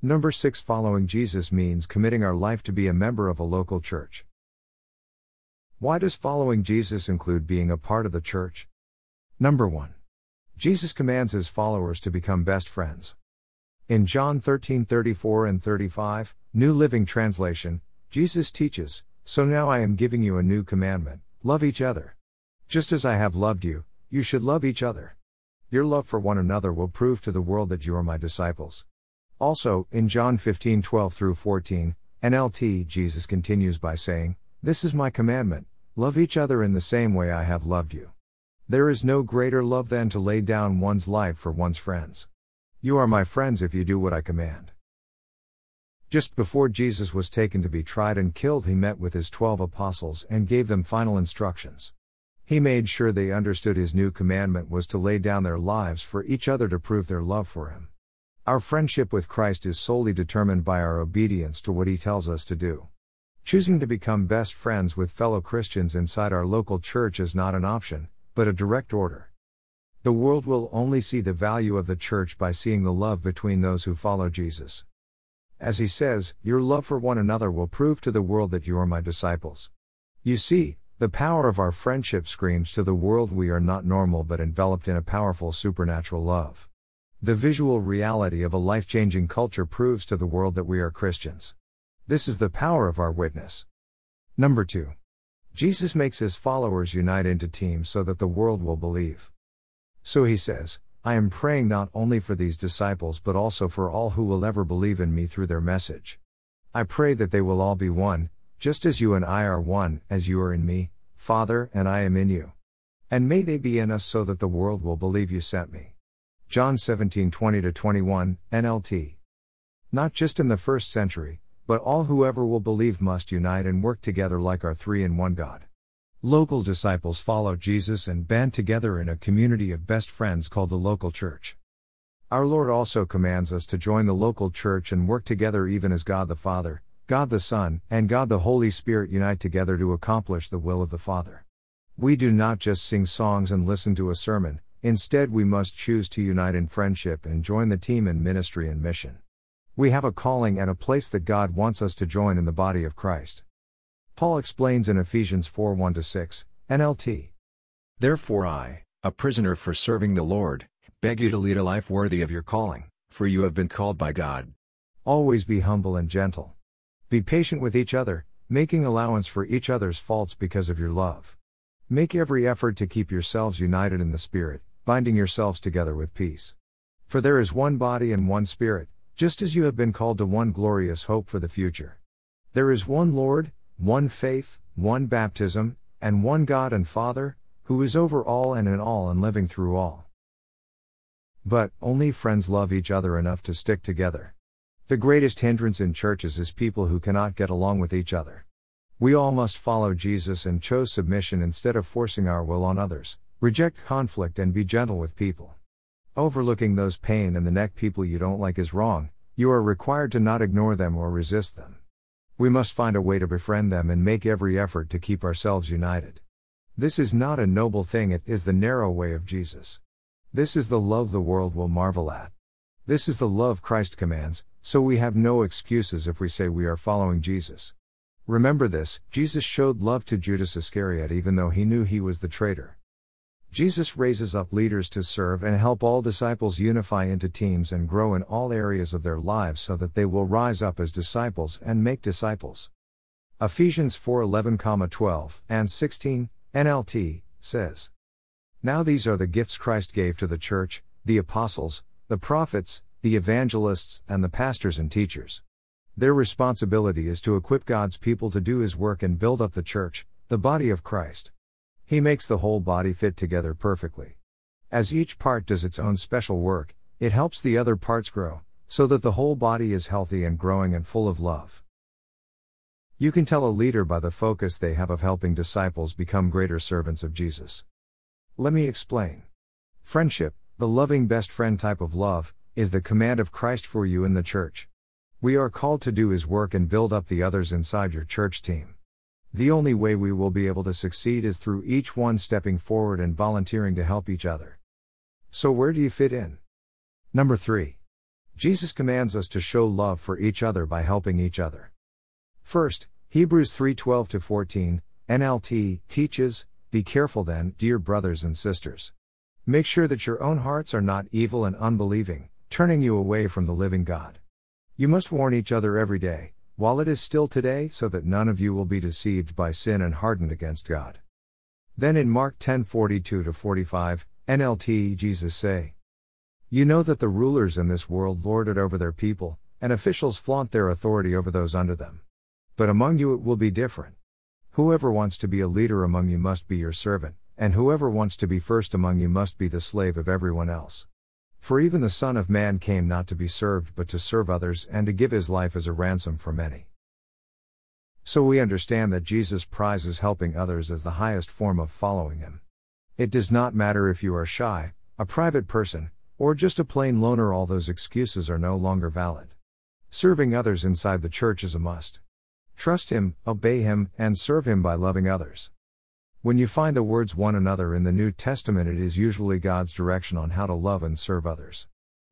Number 6 Following Jesus means committing our life to be a member of a local church. Why does following Jesus include being a part of the church? Number 1. Jesus commands his followers to become best friends. In John 13:34 and 35, New Living Translation, Jesus teaches, "So now I am giving you a new commandment: love each other. Just as I have loved you, you should love each other. Your love for one another will prove to the world that you are my disciples." Also, in John 15:12 through 14, NLT, Jesus continues by saying, "This is my commandment: love each other in the same way I have loved you." There is no greater love than to lay down one's life for one's friends. You are my friends if you do what I command. Just before Jesus was taken to be tried and killed, he met with his twelve apostles and gave them final instructions. He made sure they understood his new commandment was to lay down their lives for each other to prove their love for him. Our friendship with Christ is solely determined by our obedience to what he tells us to do. Choosing to become best friends with fellow Christians inside our local church is not an option, but a direct order. The world will only see the value of the church by seeing the love between those who follow Jesus. As he says, Your love for one another will prove to the world that you are my disciples. You see, the power of our friendship screams to the world we are not normal but enveloped in a powerful supernatural love. The visual reality of a life changing culture proves to the world that we are Christians. This is the power of our witness. Number 2. Jesus makes his followers unite into teams so that the world will believe. So he says, I am praying not only for these disciples but also for all who will ever believe in me through their message. I pray that they will all be one, just as you and I are one, as you are in me, Father, and I am in you. And may they be in us so that the world will believe you sent me. John 17 20 21, NLT. Not just in the first century, but all whoever will believe must unite and work together like our three in one God. Local disciples follow Jesus and band together in a community of best friends called the local church. Our Lord also commands us to join the local church and work together even as God the Father, God the Son, and God the Holy Spirit unite together to accomplish the will of the Father. We do not just sing songs and listen to a sermon, instead, we must choose to unite in friendship and join the team in ministry and mission. We have a calling and a place that God wants us to join in the body of Christ. Paul explains in Ephesians 4 1 6, NLT. Therefore, I, a prisoner for serving the Lord, beg you to lead a life worthy of your calling, for you have been called by God. Always be humble and gentle. Be patient with each other, making allowance for each other's faults because of your love. Make every effort to keep yourselves united in the Spirit, binding yourselves together with peace. For there is one body and one Spirit just as you have been called to one glorious hope for the future. There is one Lord, one faith, one baptism, and one God and Father, who is over all and in all and living through all. But, only friends love each other enough to stick together. The greatest hindrance in churches is people who cannot get along with each other. We all must follow Jesus and chose submission instead of forcing our will on others, reject conflict and be gentle with people. Overlooking those pain in the neck people you don't like is wrong, you are required to not ignore them or resist them. We must find a way to befriend them and make every effort to keep ourselves united. This is not a noble thing, it is the narrow way of Jesus. This is the love the world will marvel at. This is the love Christ commands, so we have no excuses if we say we are following Jesus. Remember this Jesus showed love to Judas Iscariot even though he knew he was the traitor. Jesus raises up leaders to serve and help all disciples unify into teams and grow in all areas of their lives so that they will rise up as disciples and make disciples. Ephesians 4:11, 12 and 16 NLT says, Now these are the gifts Christ gave to the church, the apostles, the prophets, the evangelists, and the pastors and teachers. Their responsibility is to equip God's people to do his work and build up the church, the body of Christ. He makes the whole body fit together perfectly. As each part does its own special work, it helps the other parts grow, so that the whole body is healthy and growing and full of love. You can tell a leader by the focus they have of helping disciples become greater servants of Jesus. Let me explain. Friendship, the loving best friend type of love, is the command of Christ for you in the church. We are called to do his work and build up the others inside your church team. The only way we will be able to succeed is through each one stepping forward and volunteering to help each other. So, where do you fit in? Number 3. Jesus commands us to show love for each other by helping each other. First, Hebrews 3:12 14, NLT teaches, "Be careful then, dear brothers and sisters. Make sure that your own hearts are not evil and unbelieving, turning you away from the living God. You must warn each other every day, while it is still today, so that none of you will be deceived by sin and hardened against God." Then in Mark 10:42 45, NLT Jesus say, you know that the rulers in this world lord it over their people, and officials flaunt their authority over those under them. But among you it will be different. Whoever wants to be a leader among you must be your servant, and whoever wants to be first among you must be the slave of everyone else. For even the Son of Man came not to be served but to serve others and to give his life as a ransom for many. So we understand that Jesus prizes helping others as the highest form of following him. It does not matter if you are shy, a private person, or just a plain loner, all those excuses are no longer valid. Serving others inside the church is a must. Trust Him, obey Him, and serve Him by loving others. When you find the words one another in the New Testament, it is usually God's direction on how to love and serve others.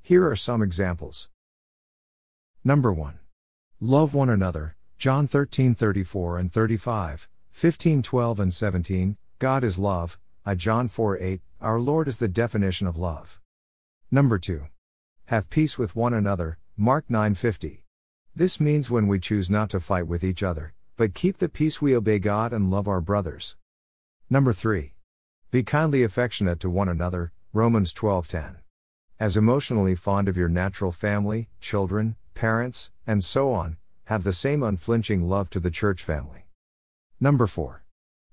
Here are some examples. Number 1. Love one another, John 13 34 and 35, 15 12 and 17, God is love, I John 4 8, our Lord is the definition of love. Number 2. Have peace with one another, Mark 9:50. This means when we choose not to fight with each other, but keep the peace we obey God and love our brothers. Number 3. Be kindly affectionate to one another, Romans 12:10. As emotionally fond of your natural family, children, parents, and so on, have the same unflinching love to the church family. Number 4.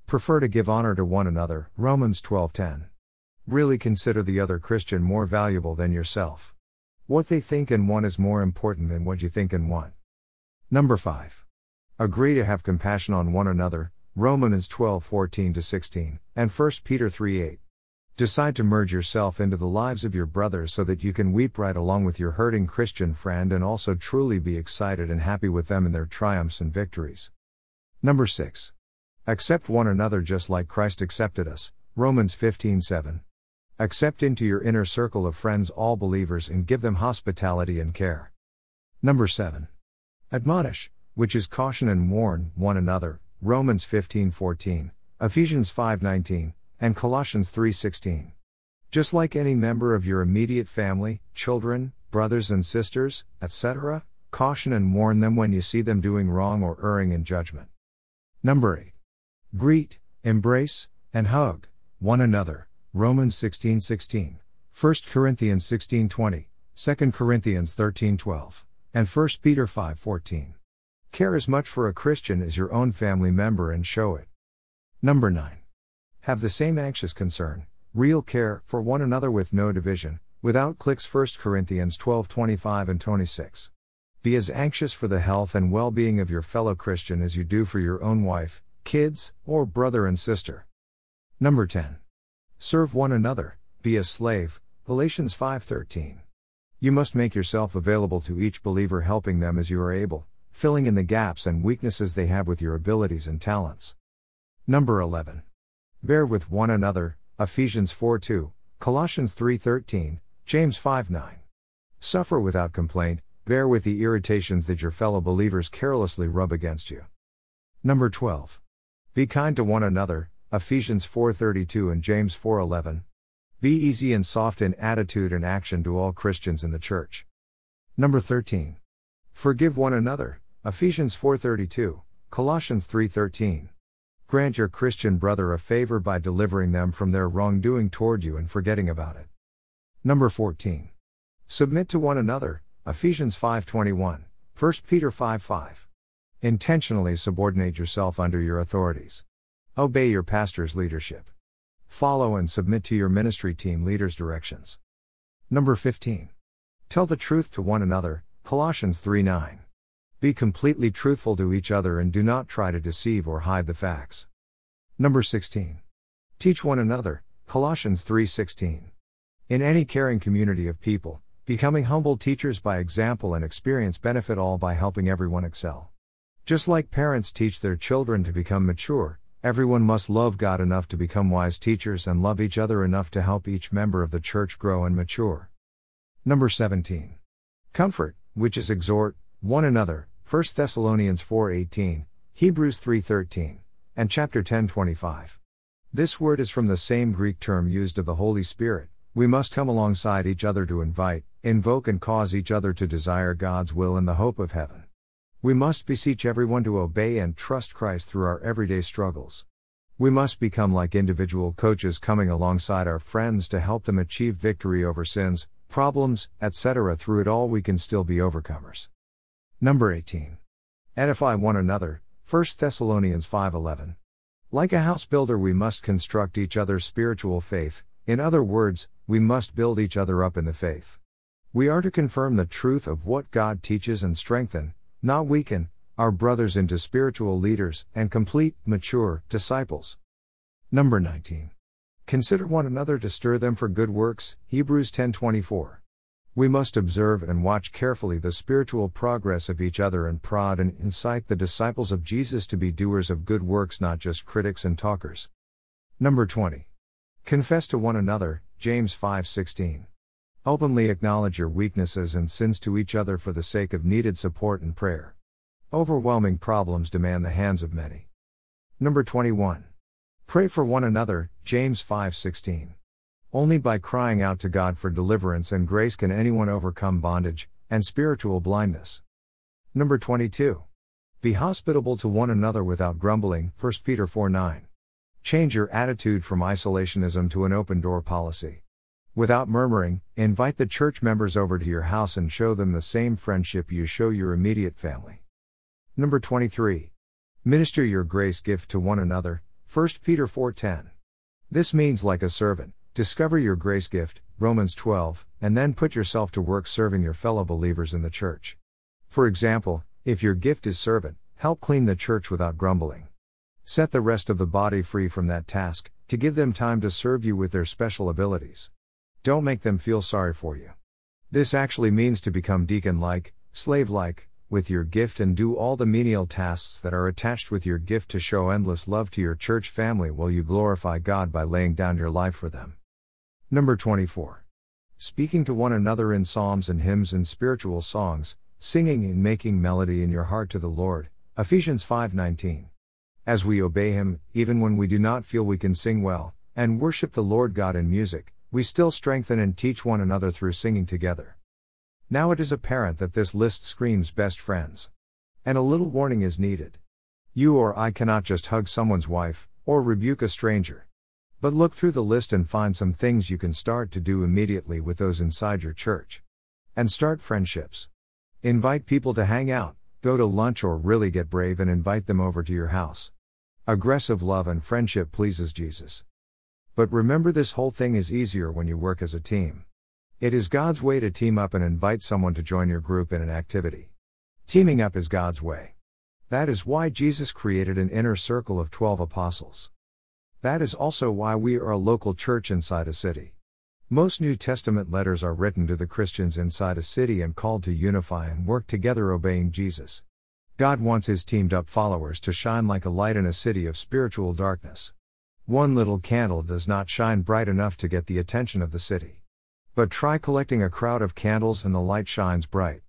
Prefer to give honor to one another, Romans 12:10. Really consider the other Christian more valuable than yourself. What they think and want is more important than what you think and want. Number 5. Agree to have compassion on one another, Romans 12 14 16, and 1 Peter 3 8. Decide to merge yourself into the lives of your brothers so that you can weep right along with your hurting Christian friend and also truly be excited and happy with them in their triumphs and victories. Number 6. Accept one another just like Christ accepted us, Romans 15 7. Accept into your inner circle of friends all believers and give them hospitality and care. Number 7. Admonish, which is caution and warn one another, Romans 15:14, Ephesians 5:19, and Colossians 3:16. Just like any member of your immediate family, children, brothers and sisters, etc., caution and warn them when you see them doing wrong or erring in judgment. Number 8. Greet, embrace, and hug one another. Romans 16:16, 16, 1 Corinthians 16:20, 2 Corinthians 13:12, and 1 Peter 5:14. Care as much for a Christian as your own family member and show it. Number 9. Have the same anxious concern, real care for one another with no division, without cliques 1 Corinthians 12:25 and 26. Be as anxious for the health and well-being of your fellow Christian as you do for your own wife, kids, or brother and sister. Number 10. Serve one another, be a slave, Galatians 5:13. You must make yourself available to each believer helping them as you are able, filling in the gaps and weaknesses they have with your abilities and talents. Number 11. Bear with one another, Ephesians 4:2, Colossians 3:13, James 5:9. Suffer without complaint, bear with the irritations that your fellow believers carelessly rub against you. Number 12. Be kind to one another, Ephesians 4:32 and James 4:11. Be easy and soft in attitude and action to all Christians in the church. Number 13. Forgive one another. Ephesians 4:32, Colossians 3:13. Grant your Christian brother a favor by delivering them from their wrongdoing toward you and forgetting about it. Number 14. Submit to one another. Ephesians 5:21, 1 Peter 5:5. Intentionally subordinate yourself under your authorities. Obey your pastor's leadership. Follow and submit to your ministry team leader's directions. Number 15. Tell the truth to one another, Colossians 3 9. Be completely truthful to each other and do not try to deceive or hide the facts. Number 16. Teach one another, Colossians 3:16. In any caring community of people, becoming humble teachers by example and experience benefit all by helping everyone excel. Just like parents teach their children to become mature, Everyone must love God enough to become wise teachers and love each other enough to help each member of the church grow and mature. Number 17. Comfort, which is exhort one another, 1 Thessalonians 4:18, Hebrews 3:13, and chapter 10:25. This word is from the same Greek term used of the Holy Spirit. We must come alongside each other to invite, invoke and cause each other to desire God's will in the hope of heaven. We must beseech everyone to obey and trust Christ through our everyday struggles. We must become like individual coaches coming alongside our friends to help them achieve victory over sins, problems, etc. Through it all, we can still be overcomers. Number 18. Edify one another, 1 Thessalonians 5:11. Like a house builder, we must construct each other's spiritual faith. In other words, we must build each other up in the faith. We are to confirm the truth of what God teaches and strengthen, not weaken, our brothers into spiritual leaders and complete, mature disciples. Number 19. Consider one another to stir them for good works. Hebrews 10:24. We must observe and watch carefully the spiritual progress of each other and prod and incite the disciples of Jesus to be doers of good works, not just critics and talkers. Number 20. Confess to one another. James 5:16. Openly acknowledge your weaknesses and sins to each other for the sake of needed support and prayer. Overwhelming problems demand the hands of many. Number 21. Pray for one another, James 5:16. Only by crying out to God for deliverance and grace can anyone overcome bondage and spiritual blindness. Number 22. Be hospitable to one another without grumbling, 1 Peter 4:9. Change your attitude from isolationism to an open door policy. Without murmuring, invite the church members over to your house and show them the same friendship you show your immediate family. Number 23. Minister your grace gift to one another, 1 Peter 4:10. This means like a servant, discover your grace gift, Romans 12, and then put yourself to work serving your fellow believers in the church. For example, if your gift is servant, help clean the church without grumbling. Set the rest of the body free from that task, to give them time to serve you with their special abilities. Don't make them feel sorry for you. This actually means to become deacon like, slave like, with your gift and do all the menial tasks that are attached with your gift to show endless love to your church family while you glorify God by laying down your life for them. Number 24. Speaking to one another in psalms and hymns and spiritual songs, singing and making melody in your heart to the Lord. Ephesians 5:19. As we obey him, even when we do not feel we can sing well, and worship the Lord God in music, we still strengthen and teach one another through singing together. Now it is apparent that this list screams best friends. And a little warning is needed. You or I cannot just hug someone's wife, or rebuke a stranger. But look through the list and find some things you can start to do immediately with those inside your church. And start friendships. Invite people to hang out, go to lunch, or really get brave and invite them over to your house. Aggressive love and friendship pleases Jesus. But remember, this whole thing is easier when you work as a team. It is God's way to team up and invite someone to join your group in an activity. Teaming up is God's way. That is why Jesus created an inner circle of 12 apostles. That is also why we are a local church inside a city. Most New Testament letters are written to the Christians inside a city and called to unify and work together obeying Jesus. God wants his teamed up followers to shine like a light in a city of spiritual darkness. One little candle does not shine bright enough to get the attention of the city. But try collecting a crowd of candles and the light shines bright.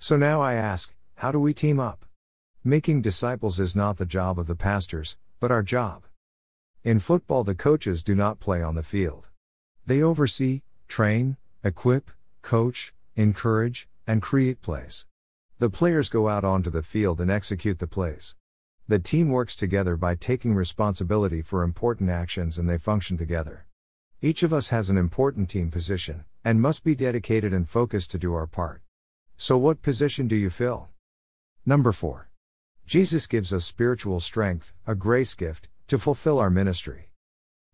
So now I ask, how do we team up? Making disciples is not the job of the pastors, but our job. In football, the coaches do not play on the field. They oversee, train, equip, coach, encourage, and create plays. The players go out onto the field and execute the plays. The team works together by taking responsibility for important actions and they function together. Each of us has an important team position, and must be dedicated and focused to do our part. So, what position do you fill? Number 4. Jesus gives us spiritual strength, a grace gift, to fulfill our ministry.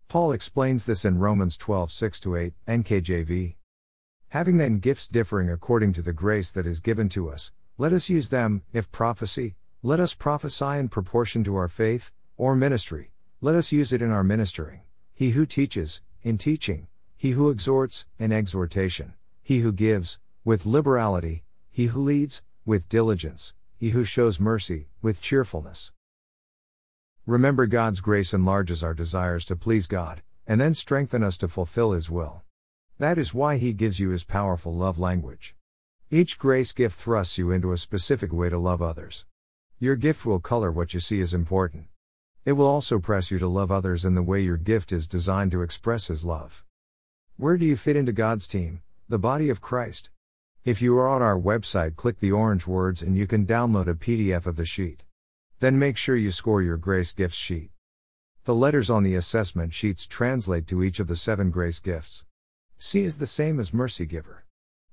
Paul explains this in Romans 12 6 8, NKJV. Having then gifts differing according to the grace that is given to us, let us use them, if prophecy, let us prophesy in proportion to our faith, or ministry, let us use it in our ministering. He who teaches, in teaching, he who exhorts, in exhortation, he who gives, with liberality, he who leads, with diligence, he who shows mercy, with cheerfulness. Remember God's grace enlarges our desires to please God, and then strengthen us to fulfill His will. That is why He gives you His powerful love language. Each grace gift thrusts you into a specific way to love others. Your gift will color what you see as important. It will also press you to love others in the way your gift is designed to express His love. Where do you fit into God's team, the body of Christ? If you are on our website, click the orange words and you can download a PDF of the sheet. Then make sure you score your Grace Gifts sheet. The letters on the assessment sheets translate to each of the seven grace gifts. C is the same as Mercy Giver.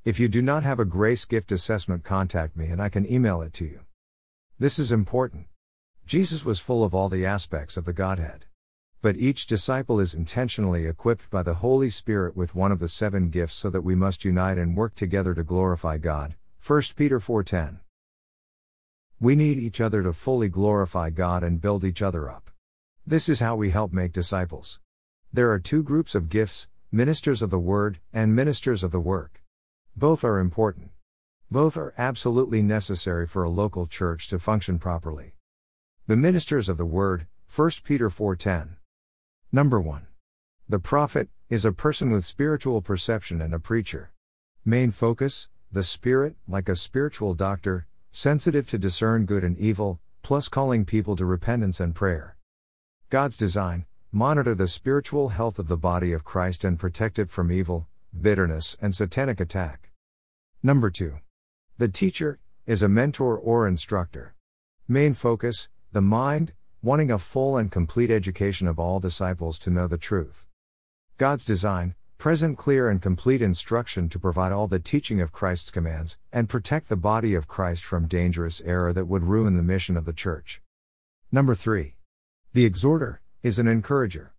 If you do not have a grace gift assessment, contact me and I can email it to you. This is important. Jesus was full of all the aspects of the Godhead. But each disciple is intentionally equipped by the Holy Spirit with one of the seven gifts so that we must unite and work together to glorify God. 1 Peter 4:10. We need each other to fully glorify God and build each other up. This is how we help make disciples. There are two groups of gifts, ministers of the word and ministers of the work. Both are important. Both are absolutely necessary for a local church to function properly. The ministers of the word, 1 Peter 4:10. Number 1. The prophet is a person with spiritual perception and a preacher. Main focus, the spirit, like a spiritual doctor, sensitive to discern good and evil, plus calling people to repentance and prayer. God's design, monitor the spiritual health of the body of Christ and protect it from evil, bitterness, and satanic attack. Number 2. The teacher is a mentor or instructor. Main focus the mind, wanting a full and complete education of all disciples to know the truth. God's design, present clear and complete instruction to provide all the teaching of Christ's commands, and protect the body of Christ from dangerous error that would ruin the mission of the church. Number 3. The exhorter is an encourager.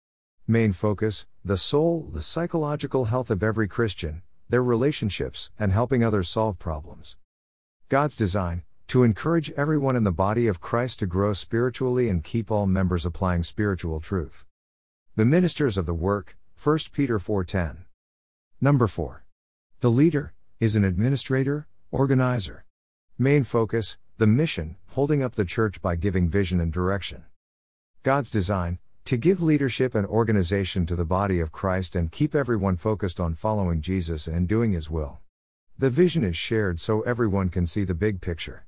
Main focus the soul, the psychological health of every Christian, their relationships, and helping others solve problems. God's design, to encourage everyone in the body of Christ to grow spiritually and keep all members applying spiritual truth. The ministers of the work, 1 Peter 4:10. Number 4. The leader is an administrator, organizer. Main focus, the mission, holding up the church by giving vision and direction. God's design, to give leadership and organization to the body of Christ and keep everyone focused on following Jesus and doing his will. The vision is shared so everyone can see the big picture.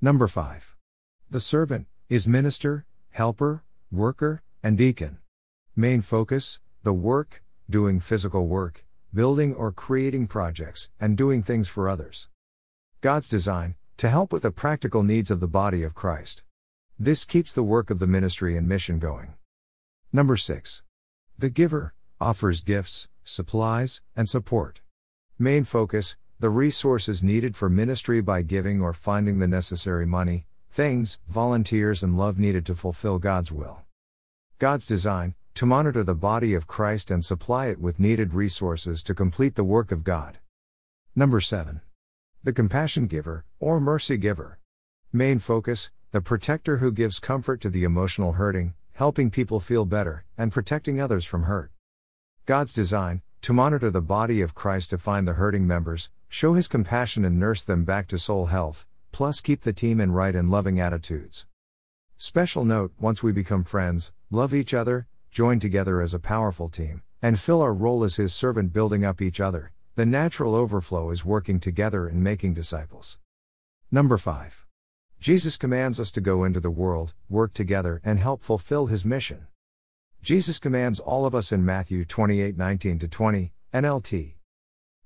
Number 5. The servant is minister, helper, worker, and deacon. Main focus the work, doing physical work, building or creating projects, and doing things for others. God's design to help with the practical needs of the body of Christ. This keeps the work of the ministry and mission going. Number 6. The giver offers gifts, supplies, and support. Main focus the resources needed for ministry by giving or finding the necessary money, things, volunteers, and love needed to fulfill God's will. God's design, to monitor the body of Christ and supply it with needed resources to complete the work of God. Number 7. The compassion giver, or mercy giver. Main focus, the protector who gives comfort to the emotional hurting, helping people feel better, and protecting others from hurt. God's design, to monitor the body of Christ to find the hurting members, show his compassion and nurse them back to soul health, plus keep the team in right and loving attitudes. Special note once we become friends, love each other, join together as a powerful team, and fill our role as his servant building up each other, the natural overflow is working together and making disciples. Number 5. Jesus commands us to go into the world, work together, and help fulfill his mission. Jesus commands all of us in Matthew 28 19 20, NLT.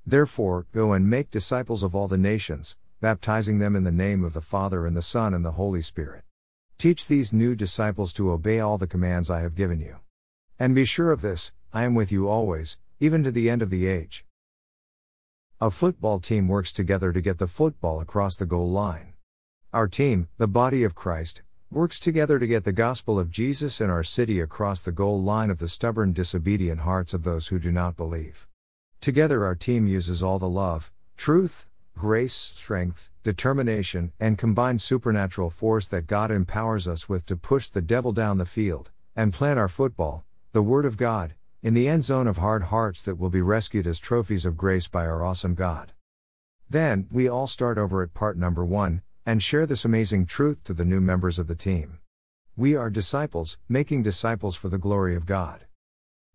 Therefore, go and make disciples of all the nations, baptizing them in the name of the Father and the Son and the Holy Spirit. Teach these new disciples to obey all the commands I have given you. And be sure of this I am with you always, even to the end of the age. A football team works together to get the football across the goal line. Our team, the body of Christ, works together to get the gospel of Jesus in our city across the goal line of the stubborn, disobedient hearts of those who do not believe. Together, our team uses all the love, truth, grace, strength, determination, and combined supernatural force that God empowers us with to push the devil down the field and plant our football, the Word of God, in the end zone of hard hearts that will be rescued as trophies of grace by our awesome God. Then, we all start over at part number one and share this amazing truth to the new members of the team. We are disciples, making disciples for the glory of God.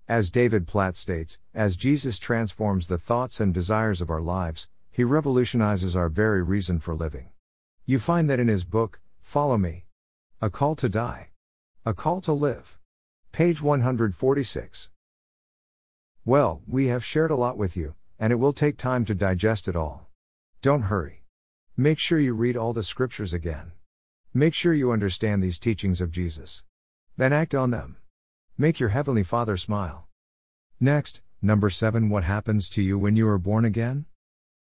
As David Platt states, as Jesus transforms the thoughts and desires of our lives, He revolutionizes our very reason for living. You find that in his book, Follow Me. A Call to Die. A Call to Live. Page 146. Well, we have shared a lot with you, and it will take time to digest it all. Don't hurry. Make sure you read all the scriptures again. Make sure you understand these teachings of Jesus. Then act on them. Make your Heavenly Father smile. Next, number 7 What happens to you when you are born again?